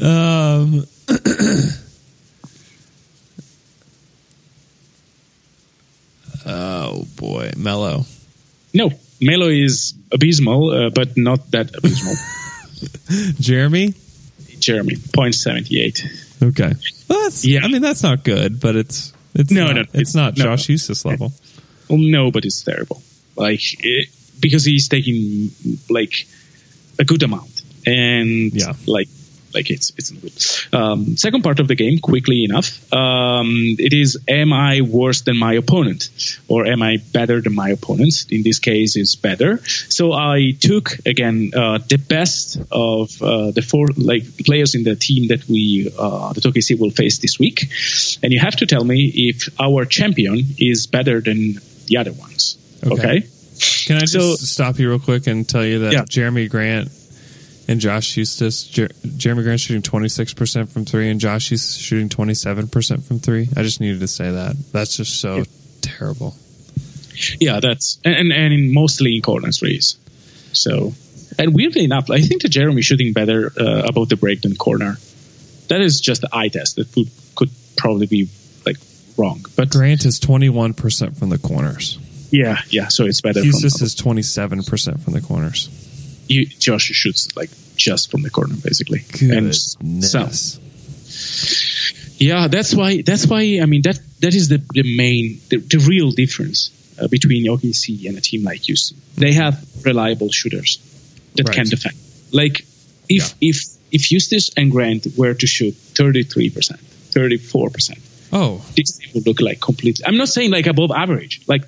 Um. oh boy, Melo. No, Melo is abysmal, uh, but not that abysmal. Jerami. Jerami, point seventy eight. Okay. Well, that's. Yeah. I mean, that's not good, but it's. It's No, not, no, it's, it's- not no. Josh Huestis level. Well, no, but it's terrible. Like it, because he's taking like a good amount, and Yeah. like like it's it's not good. Um, second part of the game, quickly enough, um, it is: Am I worse than my opponent, or am I better than my opponent? In this case, it's better. So I took again uh, the best of uh, the four like players in the team that we uh, that OKC will face this week, and you have to tell me if our champion is better than the other ones. Okay. Okay. Can I just So- stop you real quick and tell you that Yeah. Jerami Grant and Josh Huestis, Jer- Jerami Grant shooting 26% from three and Josh Huestis shooting 27% from three. I just needed to say that. That's just so terrible. Yeah, that's and and, and mostly in corner threes. So, and weirdly enough, I think that Jerami shooting better uh, above the break than corner. That is just the eye test that would, could probably be like wrong, but Grant is 21% from the corners. Yeah, yeah. So it's better. Huestis from, is 27% from the corners. you, Josh shoots like just from the corner basically, and so Goodness. Yeah, that's why. That's why. I mean, that that is the the main, the, the real difference uh, between OKC and a team like Houston. They have reliable shooters that Right. can defend. Like if if if Huestis and Grant were to shoot thirty three percent, thirty four percent, Oh, this would look like completely. I'm not saying like above average, like,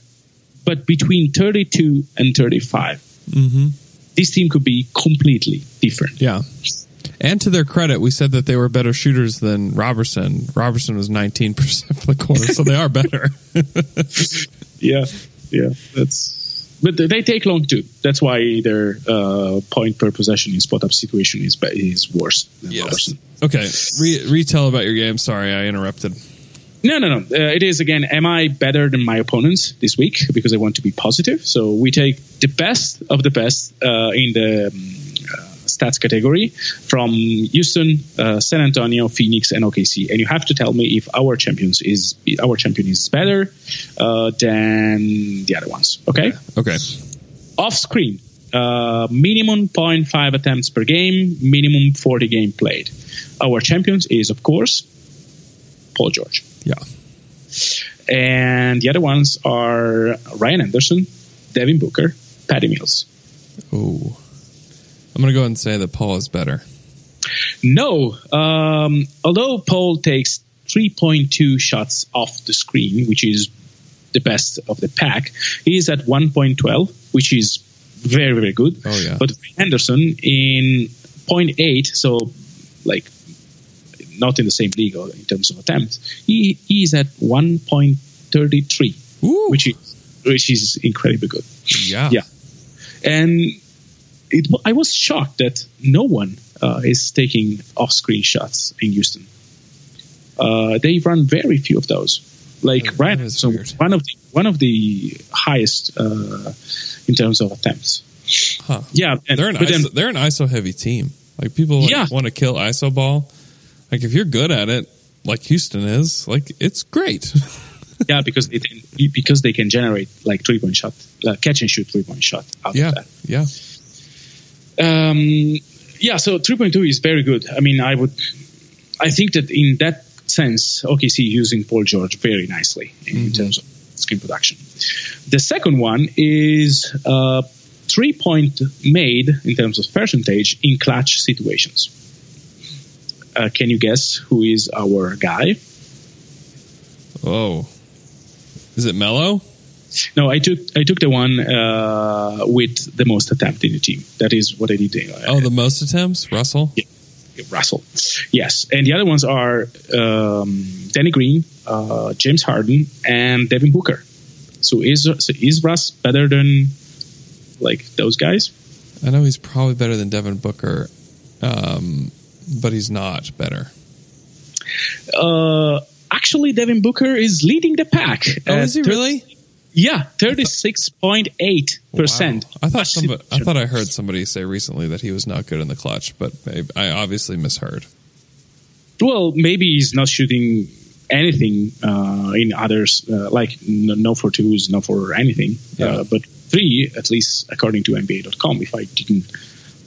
but between thirty two and 35, mm-hmm. this team could be completely different. yeah. And to their credit, we said that they were better shooters than Roberson. Roberson was 19% for the quarter, so they are better. Yeah, yeah, that's. But they take long too. That's why their uh, point per possession in spot up situation is is worse than Roberson. Okay. Re- retell about your game. Sorry, I interrupted. No, no, no. Uh, it is again. Am I better than my opponents this week because I want to be positive? So we take the best of the best uh, in the um, uh, stats category from Houston, uh, San Antonio, Phoenix, and OKC, and you have to tell me if our champions is our champion is better uh, than the other ones. Okay. Okay. off screen. Uh, minimum 0.5 attempts per game, minimum 40 game played. Our champions is, of course, Paul George. Yeah. And the other ones are Ryan Anderson, Devin Booker, Patty Mills. Oh. I'm going to go ahead and say that Paul is better. No, um, although Paul takes 3.2 shots off the screen, which is the best of the pack, he is at 1.12, which is very, very good. Oh, yeah. But Anderson in 0.8, so like not in the same league or in terms of attempts, he, he is at 1.33, Ooh. which is which is incredibly good. yeah. Yeah. And it, I was shocked that no one uh, is taking off-screen shots in Houston. Uh, they run very few of those. Like That- Ryan, so weird. one of the one of the highest uh, in terms of attempts. Huh. Yeah, and, They're an but then ISO, they're an ISO heavy team. Like people like, Yeah. want to kill ISO ball. Like if you're good at it, like Houston is, like it's great. yeah, because they can, because they can generate like three point shot, uh, catch and shoot three point shot out yeah. of that. Yeah. Um, yeah, so 3.2 is very good. I mean, I would, I think that in that sense, OKC using Paul George very nicely in terms of screen production. The second one is uh, three point made in terms of percentage in clutch situations. Uh, can you guess who is our guy? Oh. Is it Melo? No, I took I took the one uh, with the most attempt in the team. That is what I did. Oh, the most attempts? Russell? Russell. Yes, and the other ones are um, Danny Green, uh, James Harden, and Devin Booker. So is so is Russ better than like those guys? I know he's probably better than Devin Booker, um, but he's not better. Uh, actually, Devin Booker is leading the pack. Oh, is he thir- really? Yeah, thirty six point eight percent. I thought somebody, I thought I heard somebody say recently that he was not good in the clutch, but I obviously misheard. Well, maybe he's not shooting anything uh, in others, uh, like no, no for twos, no for anything. Yeah. Uh, but three, at least according to NBA.com, if I didn't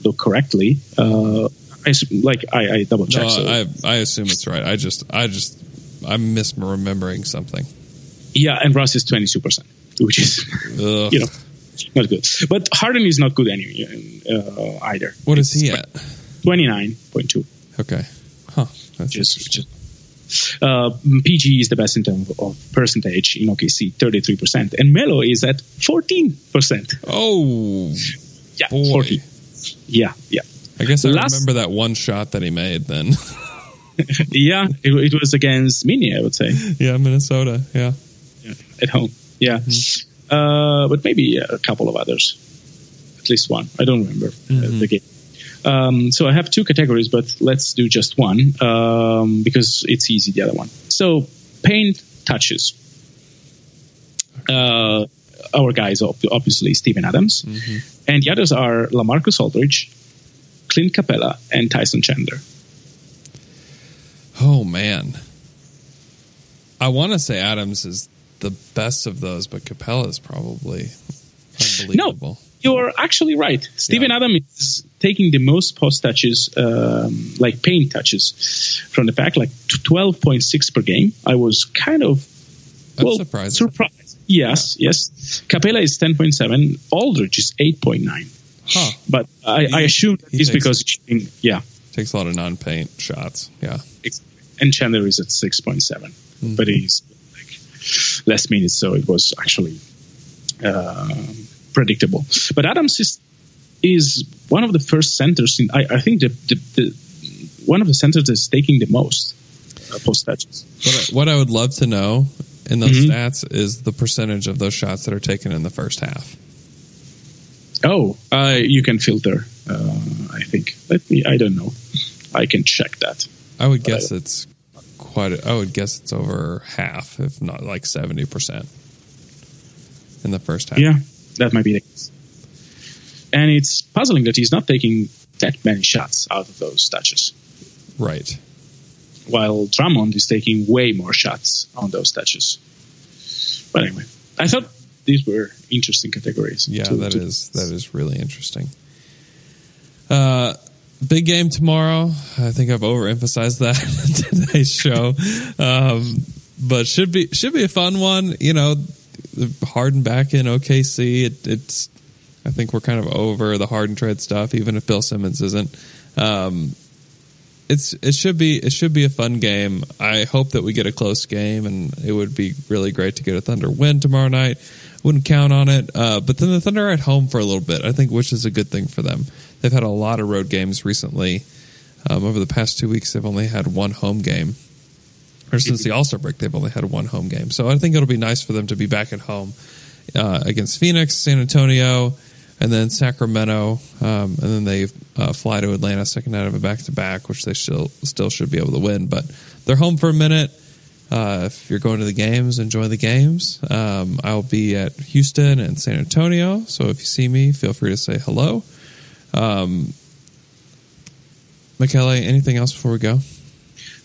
look correctly, uh, I like I, I double No, so I I assume it's right. I just I just I'm misremembering something. yeah, and Russ is twenty two percent, which is Ugh. you know not good. But Harden is not good anyway uh, either. what is he at? Twenty nine point two. Okay, huh? That's Just, just uh, PG is the best in terms of percentage in OKC, 33%. And Melo is at 14%. oh Yeah, boy. 14. Yeah, yeah. I guess I Last- remember that one shot that he made. Then Yeah, it, it was against Mini, I would say, yeah, Minnesota. Yeah, yeah, at home. Yeah. Uh, but maybe a couple of others. At least one. I don't remember uh, the game. Um, so I have two categories, but let's do just one um, because it's easy, the other one. So paint touches. Uh, our guys, obviously, Steven Adams. And the others are LaMarcus Aldridge, Clint Capela, and Tyson Chandler. Oh man, I want to say Adams is the best of those, but Capela is probably unbelievable. No, You're actually right. Steven Yeah. Adams is taking the most post touches, um, like paint touches, from the pack, like twelve point six per game. I was kind of That's well surprising. surprised. Yes, yes. Capela is ten point seven. Aldridge is eight point nine. Huh? But I, I assume it's because shooting, yeah. Takes a lot of non-paint shots. Yeah. And Chandler is at six point seven, Mm-hmm. but he's like less minutes, so it was actually uh, predictable. But Adams is is one of the first centers. In, I, I think the, the, the one of the centers that's taking the most uh, post touches. What I, what I would love to know in those Mhm. stats is the percentage of those shots that are taken in the first half. Oh, uh, you can filter. Uh, I think. Let me. I don't know. I can check that. I would But I guess it's quite. A, I would guess it's over half, if not like seventy percent, in the first half. Yeah, that might be the case. And it's puzzling that he's not taking that many shots out of those touches, Right. while Drummond is taking way more shots on those touches. But anyway, I thought these were interesting categories. Yeah, to- that to- is that is really interesting. Uh, big game tomorrow. I think I've overemphasized that in today's show, um, but should be should be a fun one. You know, Harden back in OKC. It, it's I think we're kind of over the Harden trade stuff, even if Bill Simmons isn't. Um, it's it should be it should be a fun game. I hope that we get a close game, and it would be really great to get a Thunder win tomorrow night. Wouldn't count on it, uh, but then the Thunder are at home for a little bit. I think, which is a good thing for them. They've had a lot of road games recently. Um, over the past two weeks, they've only had one home game, or since the All Star break, they've only had one home game. So I think it'll be nice for them to be back at home uh, against Phoenix, San Antonio, and then Sacramento, um, and then they uh, fly to Atlanta second night of a back to back, which they still still should be able to win. But they're home for a minute. Uh, if you're going to the games, enjoy the games. Um, I'll be at Houston and San Antonio, so if you see me, feel free to say hello. Um, Michele, anything else before we go?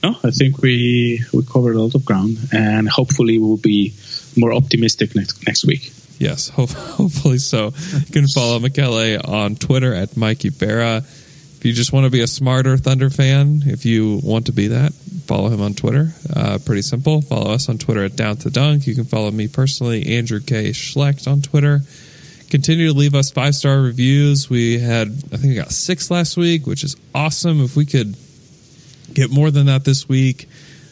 No, I think we we covered a lot of ground, and hopefully we'll be more optimistic next next week. Yes, hope, hopefully so. You can follow Michele on Twitter at Mikey Berra. If you just want to be a smarter Thunder fan, if you want to be that, follow him on Twitter. Uh, pretty simple. Follow us on Twitter at Down to Dunk. You can follow me personally, Andrew K. Schlecht on Twitter. Continue to leave us five star reviews. We had, I think, we got six last week, which is awesome. If we could get more than that this week,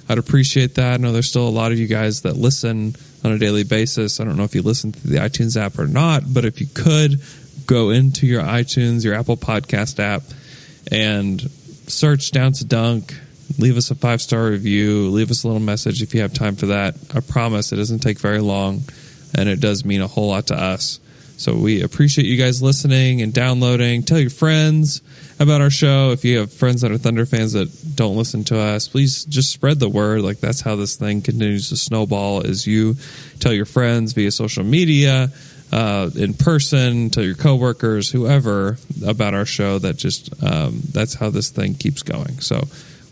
I'd appreciate that. I know there's still a lot of you guys that listen on a daily basis. I don't know if you listen to the iTunes app or not, but if you could go into your iTunes, your Apple Podcast app, and search Down to Dunk, leave us a five star review, leave us a little message if you have time for that. I promise it doesn't take very long. and it does mean a whole lot to us. So we appreciate you guys listening and downloading. Tell your friends about our show. If you have friends that are Thunder fans that don't listen to us, please just spread the word. Like that's how this thing continues to snowball. Is you tell your friends via social media, uh, in person, tell your coworkers, whoever about our show. That just um, that's how this thing keeps going. So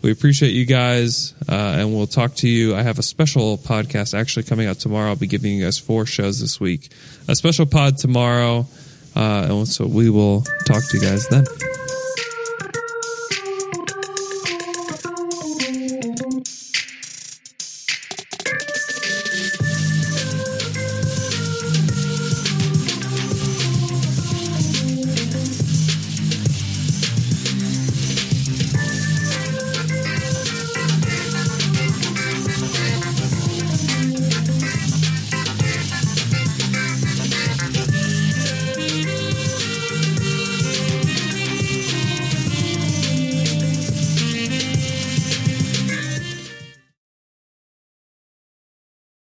we appreciate you guys, uh, and we'll talk to you. I have a special podcast actually coming out tomorrow. I'll be giving you guys four shows this week. A special pod tomorrow, uh, and so we will talk to you guys then.